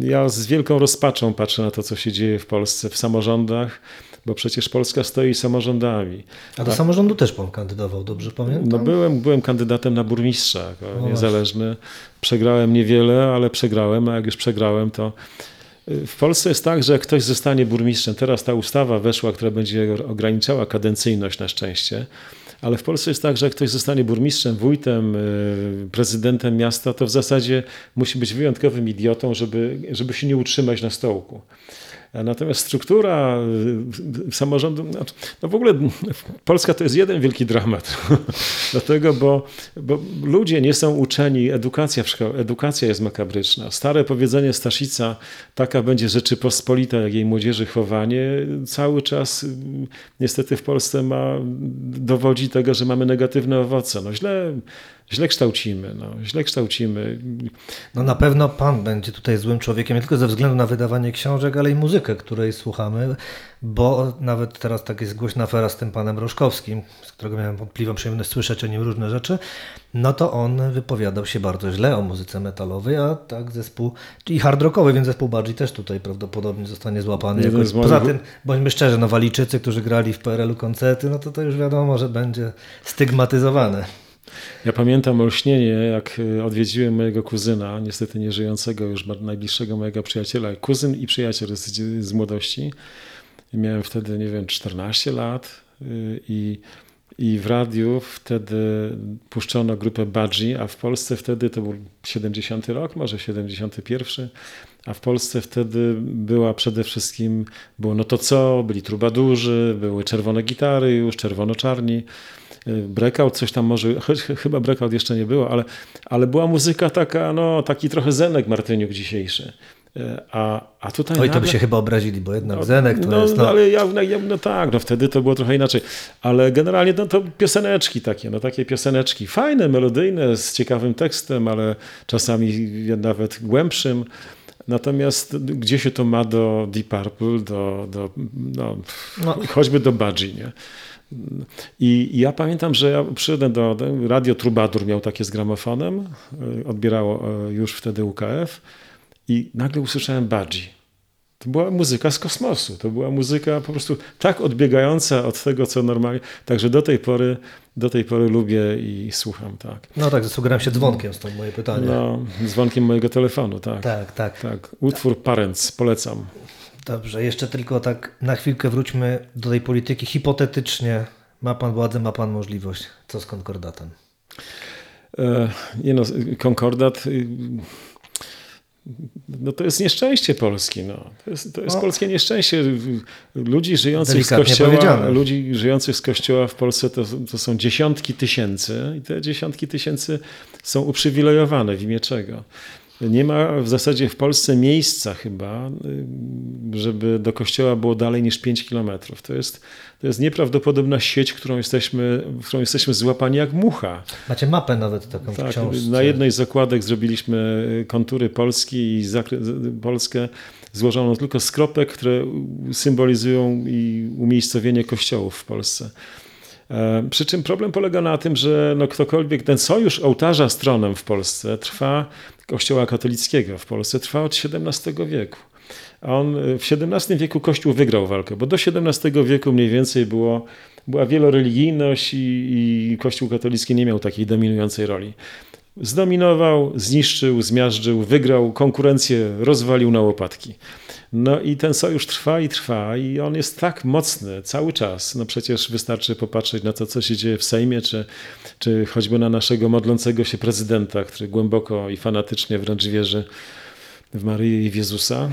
ja z wielką rozpaczą patrzę na to, co się dzieje w Polsce, w samorządach bo przecież Polska stoi samorządami. A do samorządu też pan kandydował, dobrze pamiętam? No byłem, byłem kandydatem na burmistrza, no niezależny. Właśnie. Przegrałem niewiele, ale przegrałem, a jak już przegrałem, to y, w Polsce jest tak, że jak ktoś zostanie burmistrzem, teraz ta ustawa weszła, która będzie ograniczała kadencyjność na szczęście, ale w Polsce jest tak, że jak ktoś zostanie burmistrzem, wójtem, y, prezydentem miasta, to w zasadzie musi być wyjątkowym idiotą, żeby, żeby się nie utrzymać na stołku. Natomiast struktura y, samorządu, no, no w ogóle Polska to jest jeden wielki dramat. Dlatego, bo, bo ludzie nie są uczeni, edukacja, edukacja jest makabryczna. Stare powiedzenie Staszica, taka będzie Rzeczypospolita, jak jej młodzieży chowanie, cały czas y, niestety w Polsce ma, dowodzi tego, że mamy negatywne owoce. No źle źle kształcimy, no, źle kształcimy. No na pewno pan będzie tutaj złym człowiekiem, nie tylko ze względu na wydawanie książek, ale i muzykę, której słuchamy, bo nawet teraz tak jest głośna afera z tym panem Roszkowskim, z którego miałem wątpliwą przyjemność słyszeć o nim różne rzeczy, no to on wypowiadał się bardzo źle o muzyce metalowej, a tak zespół, i hard rockowy, więc zespół Budgie też tutaj prawdopodobnie zostanie złapany. Jakoś, poza tym, bądźmy szczerzy, no Walijczycy, którzy grali w PRL-u koncerty, no to to już wiadomo, że będzie stygmatyzowane. Ja pamiętam olśnienie, jak e, odwiedziłem mojego kuzyna, niestety nieżyjącego już najbliższego mojego przyjaciela, kuzyn i przyjaciel z, z młodości. Miałem wtedy, nie wiem, 14 lat e, i, i w radiu wtedy puszczono grupę Budgie, a w Polsce wtedy to był 70 rok, może 71, a w Polsce wtedy była przede wszystkim, było no to co, byli trubadurzy, były czerwone gitary już, czerwono-czarni. Breakout, coś tam może, chyba breakout jeszcze nie było, ale, ale była muzyka taka, no taki trochę zenek Martyniuk dzisiejszy. E, a, a tutaj Oj, to by nagle- się chyba obrazili, bo jednak no, Zenek to no, jest... no, No, ale ja, no, ja, no tak, no wtedy to było trochę inaczej. Ale generalnie no, to pioseneczki takie, no takie pioseneczki. Fajne, melodyjne, z ciekawym tekstem, ale czasami nawet głębszym. Natomiast gdzie się to ma do Deep Purple, do, do no, No. choćby do Budgie, nie? I ja pamiętam, że ja przyszedłem do, Radio Trubadur miał takie z gramofonem, y, odbierało y, już wtedy UKF i nagle usłyszałem Budgie. To była muzyka z kosmosu. To była muzyka po prostu tak odbiegająca od tego, co normalnie. Także do tej pory, do tej pory lubię i słucham, tak. no tak, zasługuję się dzwonkiem, stąd moje pytanie. No, dzwonkiem mojego telefonu, tak. Tak, tak. Tak, utwór Parents, polecam. Dobrze, jeszcze tylko tak na chwilkę wróćmy do tej polityki. Hipotetycznie ma pan władzę, ma pan możliwość. Co z konkordatem? E, nie no, konkordat. y, No to jest nieszczęście Polski. No. To jest, to jest No. polskie nieszczęście. Ludzi żyjących z kościoła, ludzi żyjących z kościoła w Polsce to, to są dziesiątki tysięcy i te dziesiątki tysięcy są uprzywilejowane w imię czego? Nie ma w zasadzie w Polsce miejsca chyba, y, żeby do kościoła było dalej niż 5 kilometrów. To jest, to jest nieprawdopodobna sieć, którą jesteśmy, w którą jesteśmy złapani jak mucha. Macie mapę nawet taką w Tak, książce. na jednej z zakładek zrobiliśmy kontury Polski i z- Polskę złożoną tylko z kropek, które symbolizują i umiejscowienie kościołów w Polsce. E, Przy czym problem polega na tym, że no ktokolwiek, ten sojusz ołtarza z tronem w Polsce trwa, kościoła katolickiego w Polsce trwa od XVII wieku. A on e, w XVII wieku Kościół wygrał walkę, bo do XVII wieku mniej więcej było, była wieloreligijność i, i Kościół katolicki nie miał takiej dominującej roli. Zdominował, zniszczył, zmiażdżył, wygrał, konkurencję rozwalił na łopatki. No i ten sojusz trwa i trwa i on jest tak mocny cały czas. No przecież wystarczy popatrzeć na to, co się dzieje w Sejmie, czy, czy choćby na naszego modlącego się prezydenta, który głęboko i fanatycznie wręcz wierzy w Maryję i w Jezusa,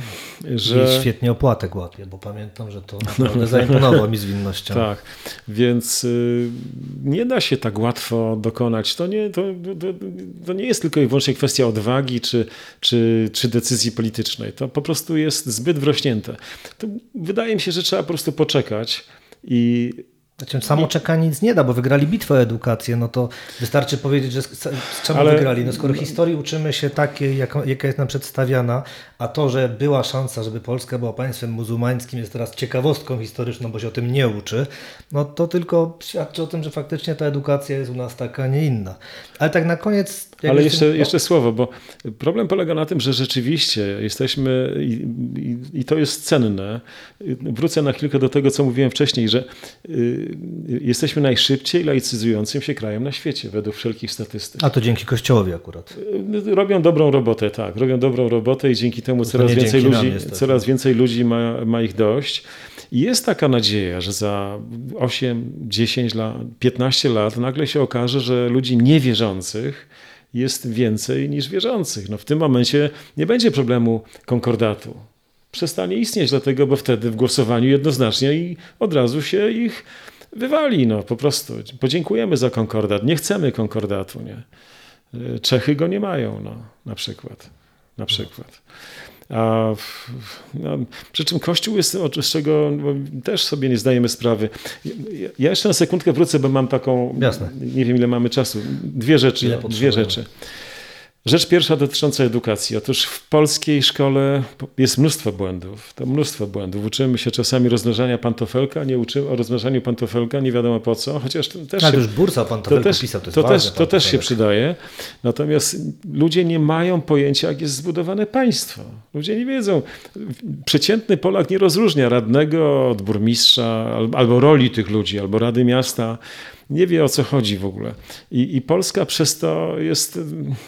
I że... świetnie opłatek łapie, bo pamiętam, że to naprawdę zaimponował mi zwinnością. Tak, więc y, nie da się tak łatwo dokonać. To nie, to, to, to nie jest tylko i wyłącznie kwestia odwagi czy, czy, czy decyzji politycznej. To po prostu jest zbyt wrośnięte. To wydaje mi się, że trzeba po prostu poczekać i Znaczy, samo czekanie nic nie da, bo wygrali bitwę o edukację, no to wystarczy powiedzieć, że z, z czemu Ale- wygrali. No skoro historii uczymy się takiej, jaka, jaka jest nam przedstawiana, a to, że była szansa, żeby Polska była państwem muzułmańskim jest teraz ciekawostką historyczną, bo się o tym nie uczy, no to tylko świadczy o tym, że faktycznie ta edukacja jest u nas taka, a nie inna. Ale tak na koniec... jak Ale jeszcze, jeszcze słowo, bo problem polega na tym, że rzeczywiście jesteśmy, i, i, i to jest cenne. Wrócę na chwilkę do tego, co mówiłem wcześniej, że y, jesteśmy najszybciej laicyzującym się krajem na świecie, według wszelkich statystyk. A to dzięki Kościołowi akurat. Y, Robią dobrą robotę, tak. Robią dobrą robotę i dzięki temu coraz więcej ludzi, coraz więcej ludzi ma, ma ich dość. I jest taka nadzieja, że za 8, 10 lat, 15 lat nagle się okaże, że ludzi niewierzących jest więcej niż wierzących. No w tym momencie nie będzie problemu konkordatu. Przestanie istnieć, dlatego, bo wtedy w głosowaniu jednoznacznie i od razu się ich wywali. No po prostu. Podziękujemy za konkordat. Nie chcemy konkordatu. Nie? Y, Czechy go nie mają, no, na przykład. Na przykład. A no, przy czym Kościół jest, od z czego też sobie nie zdajemy sprawy. Ja- jeszcze na sekundkę wrócę, bo mam taką. Jasne. Nie wiem, ile mamy czasu. Dwie rzeczy. Dwie rzeczy. Rzecz pierwsza dotycząca edukacji. Otóż w polskiej szkole jest mnóstwo błędów. To mnóstwo błędów. Uczymy się czasami rozmnażania pantofelka, nie uczymy o rozmnażaniu pantofelka, nie wiadomo po co, chociaż to też Tak, się już Bursa pan to też, pisał, to jest to też, to też się przydaje. Natomiast ludzie nie mają pojęcia, jak jest zbudowane państwo. Ludzie nie wiedzą. Przeciętny Polak nie rozróżnia radnego od burmistrza, al- albo roli tych ludzi, albo rady miasta. Nie wie o co chodzi w ogóle. I, i Polska przez to jest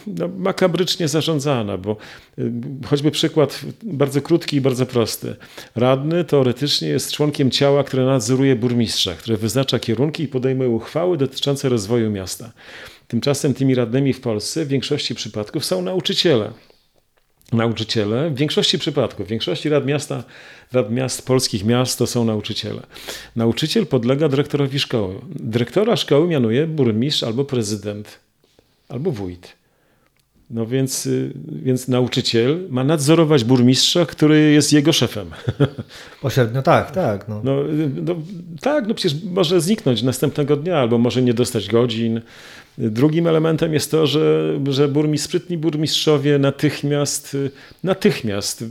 no, makabrycznie zarządzana, bo y, choćby przykład bardzo krótki i bardzo prosty. Radny teoretycznie jest członkiem ciała, które nadzoruje burmistrza, które wyznacza kierunki i podejmuje uchwały dotyczące rozwoju miasta. Tymczasem tymi radnymi w Polsce w większości przypadków są nauczyciele. Nauczyciele, w większości przypadków, w większości rad miasta, rad miast, polskich miast to są nauczyciele. Nauczyciel podlega dyrektorowi szkoły. Dyrektora szkoły mianuje burmistrz albo prezydent, albo wójt. No więc, y, więc nauczyciel ma nadzorować burmistrza, który jest jego szefem. Pośrednio tak, tak. No. No, no, tak, no przecież może zniknąć następnego dnia, albo może nie dostać godzin. Drugim elementem jest to, że, że burmistrz, sprytni burmistrzowie natychmiast, natychmiast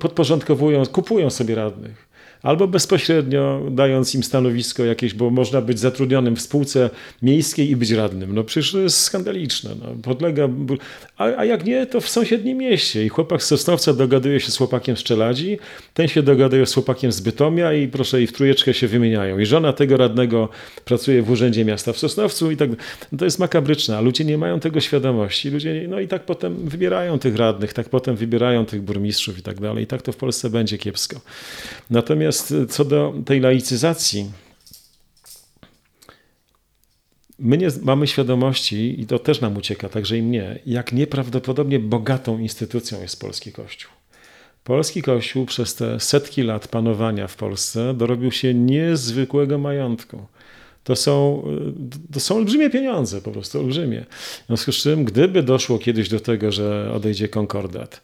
podporządkowują, kupują sobie radnych albo bezpośrednio dając im stanowisko jakieś, bo można być zatrudnionym w spółce miejskiej i być radnym. No przecież to jest skandaliczne. No. Podlega, a, a jak nie, to w sąsiednim mieście. I chłopak z Sosnowca dogaduje się z chłopakiem z Czeladzi, ten się dogaduje z chłopakiem z Bytomia i proszę, i w trójeczkę się wymieniają. I żona tego radnego pracuje w Urzędzie Miasta w Sosnowcu i tak. No to jest makabryczne, a ludzie nie mają tego świadomości. Ludzie, no i tak potem wybierają tych radnych, tak potem wybierają tych burmistrzów i tak dalej. I tak to w Polsce będzie kiepsko. Natomiast Natomiast co do tej laicyzacji, my nie mamy świadomości, i to też nam ucieka, także i mnie, jak nieprawdopodobnie bogatą instytucją jest polski Kościół. Polski Kościół przez te setki lat panowania w Polsce dorobił się niezwykłego majątku. To są, to są olbrzymie pieniądze, po prostu olbrzymie. W związku z czym, gdyby doszło kiedyś do tego, że odejdzie konkordat,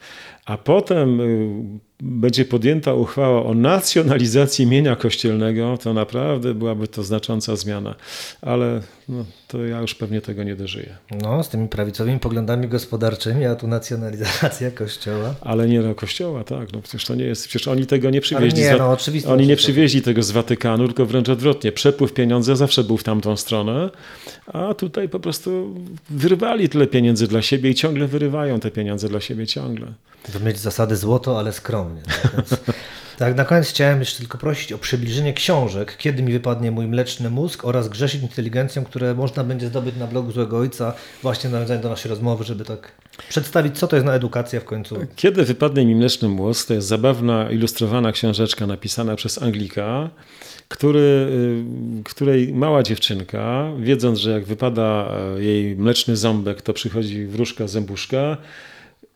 a potem y, będzie podjęta uchwała o nacjonalizacji mienia kościelnego, to naprawdę byłaby to znacząca zmiana. Ale no, to ja już pewnie tego nie dożyję. No, z tymi prawicowymi poglądami gospodarczymi, a tu nacjonalizacja kościoła. Ale nie do kościoła, tak. No przecież to nie jest, przecież oni tego nie przywieźli. nie, no, oczywiście, oni nie przywieźli tego z Watykanu, tylko wręcz odwrotnie. Przepływ pieniądza zawsze był w tamtą stronę, a tutaj po prostu wyrwali tyle pieniędzy dla siebie i ciągle wyrywają te pieniądze dla siebie ciągle. To mieć zasady złoto, ale skromnie. Tak, tak, na koniec chciałem jeszcze tylko prosić o przybliżenie książek, kiedy mi wypadnie mój mleczny mózg oraz grzeszyć inteligencją, które można będzie zdobyć na blogu Złego Ojca, właśnie nawiązanie do naszej rozmowy, żeby tak przedstawić, co to jest na edukacja w końcu. Kiedy wypadnie mi mleczny mózg, to jest zabawna, ilustrowana książeczka napisana przez Anglika, który, y, której mała dziewczynka, wiedząc, że jak wypada e, jej mleczny ząbek, to przychodzi wróżka zębuszka,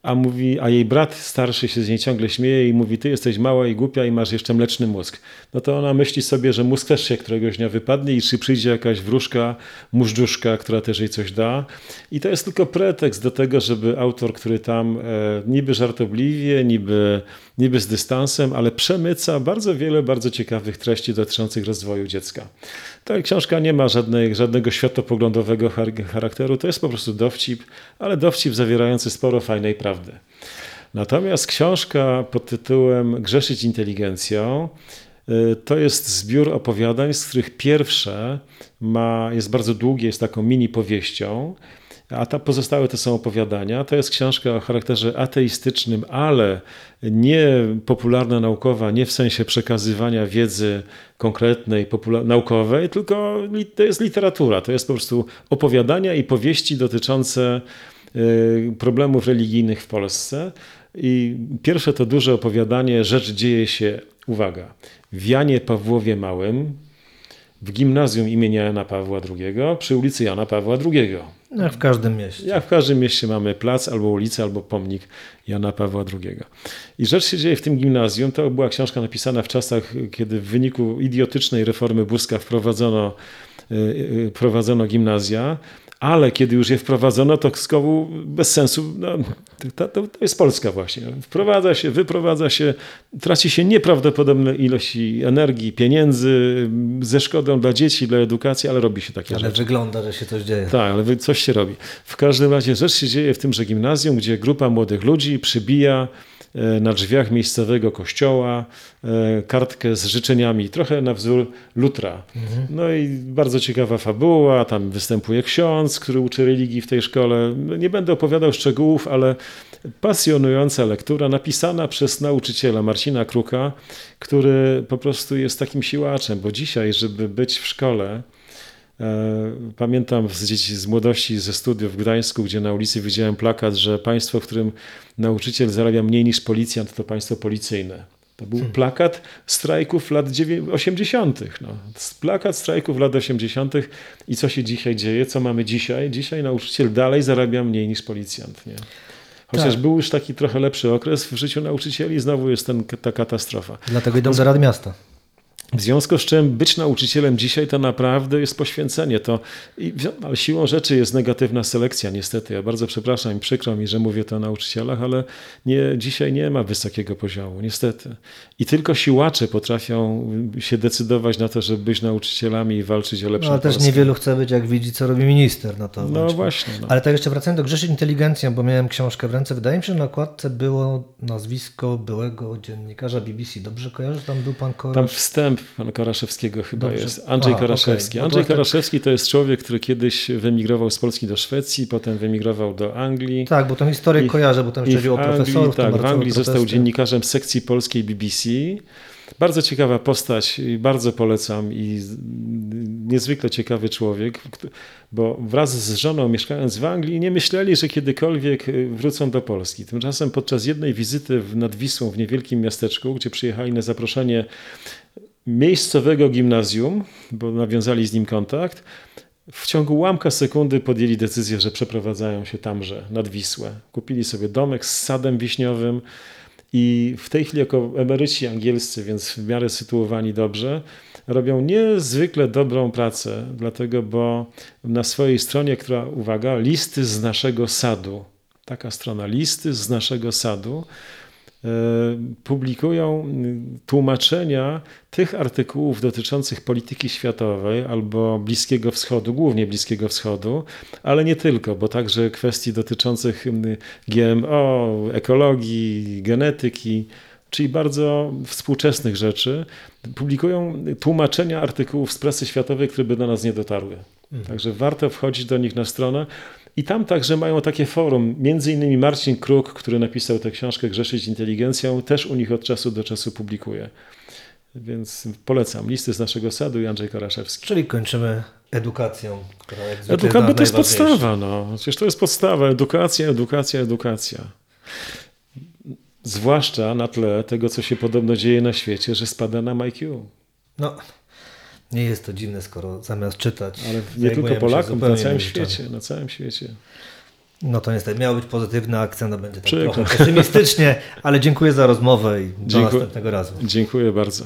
a, mówi, a jej brat starszy się z niej ciągle śmieje i mówi, ty jesteś mała i głupia i masz jeszcze mleczny mózg. No to ona myśli sobie, że mózg też się któregoś dnia wypadnie i czy przyjdzie jakaś wróżka, móżdżuszka, która też jej coś da. I to jest tylko pretekst do tego, żeby autor, który tam e, niby żartobliwie, niby, niby z dystansem, ale przemyca bardzo wiele bardzo ciekawych treści dotyczących rozwoju dziecka. Ta książka nie ma żadnej, żadnego światopoglądowego charakteru, to jest po prostu dowcip, ale dowcip zawierający sporo fajnej prawdy. Natomiast książka pod tytułem Grzeszyć inteligencją y, to jest zbiór opowiadań, z których pierwsze ma, jest bardzo długie, jest taką mini powieścią, a ta pozostałe to są opowiadania. To jest książka o charakterze ateistycznym, ale nie popularna naukowa, nie w sensie przekazywania wiedzy konkretnej, naukowej, tylko to jest literatura. To jest po prostu opowiadania i powieści dotyczące y, problemów religijnych w Polsce. I pierwsze to duże opowiadanie, rzecz dzieje się, uwaga, w Janie Pawłowie Małym, w gimnazjum imienia Jana Pawła II, przy ulicy Jana Pawła II. Jak w każdym mieście. Jak w każdym mieście mamy plac, albo ulicę, albo pomnik Jana Pawła II. I rzecz się dzieje w tym gimnazjum. To była książka napisana w czasach, kiedy w wyniku idiotycznej reformy Buzka wprowadzono, yy, prowadzono gimnazja ale kiedy już je wprowadzono, to znowu bez sensu. No, to, to, jest Polska właśnie. Wprowadza się, wyprowadza się, traci się nieprawdopodobne ilości energii, pieniędzy ze szkodą dla dzieci, dla edukacji, ale robi się takie ale rzeczy. Ale wygląda, że się coś dzieje. Tak, ale coś się robi. W każdym razie rzecz się dzieje w tymże gimnazjum, gdzie grupa młodych ludzi przybija na drzwiach miejscowego kościoła e, kartkę z życzeniami, trochę na wzór Lutra. Mhm. No i bardzo ciekawa fabuła, tam występuje ksiądz, który uczy religii w tej szkole. No nie będę opowiadał szczegółów, ale pasjonująca lektura, napisana przez nauczyciela Marcina Kruka, który po prostu jest takim siłaczem, bo dzisiaj, żeby być w szkole, E, pamiętam z dzieci z młodości, ze studiów w Gdańsku, gdzie na ulicy widziałem plakat, że państwo, w którym nauczyciel zarabia mniej niż policjant, to państwo policyjne. To był hmm. plakat strajków lat 80. No. Plakat strajków lat 80. I co się dzisiaj dzieje? Co mamy dzisiaj? Dzisiaj nauczyciel dalej zarabia mniej niż policjant. Nie? Chociaż tak. był już taki trochę lepszy okres w życiu nauczycieli, znowu jest ten, ta katastrofa. Dlatego idą do Rady Miasta. W związku z czym być nauczycielem dzisiaj to naprawdę jest poświęcenie. To, i, ale siłą rzeczy jest negatywna selekcja, niestety. Ja bardzo przepraszam i przykro mi, że mówię to o nauczycielach, ale nie, dzisiaj nie ma wysokiego poziomu, niestety. I tylko siłacze potrafią się decydować na to, żeby być nauczycielami i walczyć o lepszą No, ale też Polskę. niewielu chce być, jak widzi, co robi minister. No, to No właśnie. No. Ale tak jeszcze wracając do Grzeszy Inteligencją, bo miałem książkę w ręce. Wydaje mi się, że na okładce było nazwisko byłego dziennikarza BBC. Dobrze kojarzę, tam był pan Korosz? Tam wstęp pana Karaszewskiego chyba Dobrze. jest. Andrzej Aha, Karaszewski. okej. No Andrzej tak- Karaszewski to jest człowiek, który kiedyś wyemigrował z Polski do Szwecji, potem wyemigrował do Anglii. Tak, bo tą historię I- kojarzę, bo tam jeszcze w chodziło o Anglii, profesorów. tam tak, w Anglii został dziennikarzem sekcji polskiej BBC. Bardzo ciekawa postać bardzo polecam i niezwykle ciekawy człowiek, bo wraz z żoną mieszkając w Anglii nie myśleli, że kiedykolwiek y, wrócą do Polski. Tymczasem podczas jednej wizyty w- nad Wisłą w niewielkim miasteczku, gdzie przyjechali na zaproszenie miejscowego gimnazjum, bo nawiązali z nim kontakt, w ciągu ułamka sekundy podjęli decyzję, że przeprowadzają się tamże, nad Wisłę. Kupili sobie domek z sadem wiśniowym i w tej chwili jako emeryci angielscy, więc w miarę sytuowani dobrze, robią niezwykle dobrą pracę, dlatego bo na swojej stronie, która, uwaga, listy z naszego sadu, taka strona, listy z naszego sadu, publikują mm, tłumaczenia tych artykułów dotyczących polityki światowej albo Bliskiego Wschodu, głównie Bliskiego Wschodu, ale nie tylko, bo także kwestii dotyczących GMO, ekologii, genetyki, czyli bardzo współczesnych rzeczy. Publikują tłumaczenia artykułów z prasy światowej, które by do nas nie dotarły. Także warto wchodzić do nich na stronę. I tam także mają takie forum. Między innymi Marcin Kruk, który napisał tę książkę Grzeszyć inteligencją, też u nich od czasu do czasu publikuje. Więc polecam. Listy z naszego sadu i Andrzej Karaszewski. Czyli kończymy edukacją, która jak zwykle Eduka, jest bo to jest podstawa. No. Przecież to jest podstawa. Edukacja, edukacja, edukacja. Zwłaszcza na tle tego, co się podobno dzieje na świecie, że spada nam IQ. No, nie jest to dziwne, skoro zamiast czytać. Ale nie tylko Polakom, na całym świecie. Na całym świecie. No to niestety miał być pozytywny akcent, a będzie tak trochę pesymistycznie, ale dziękuję za rozmowę i do Dziękuję. następnego razu. Dziękuję bardzo.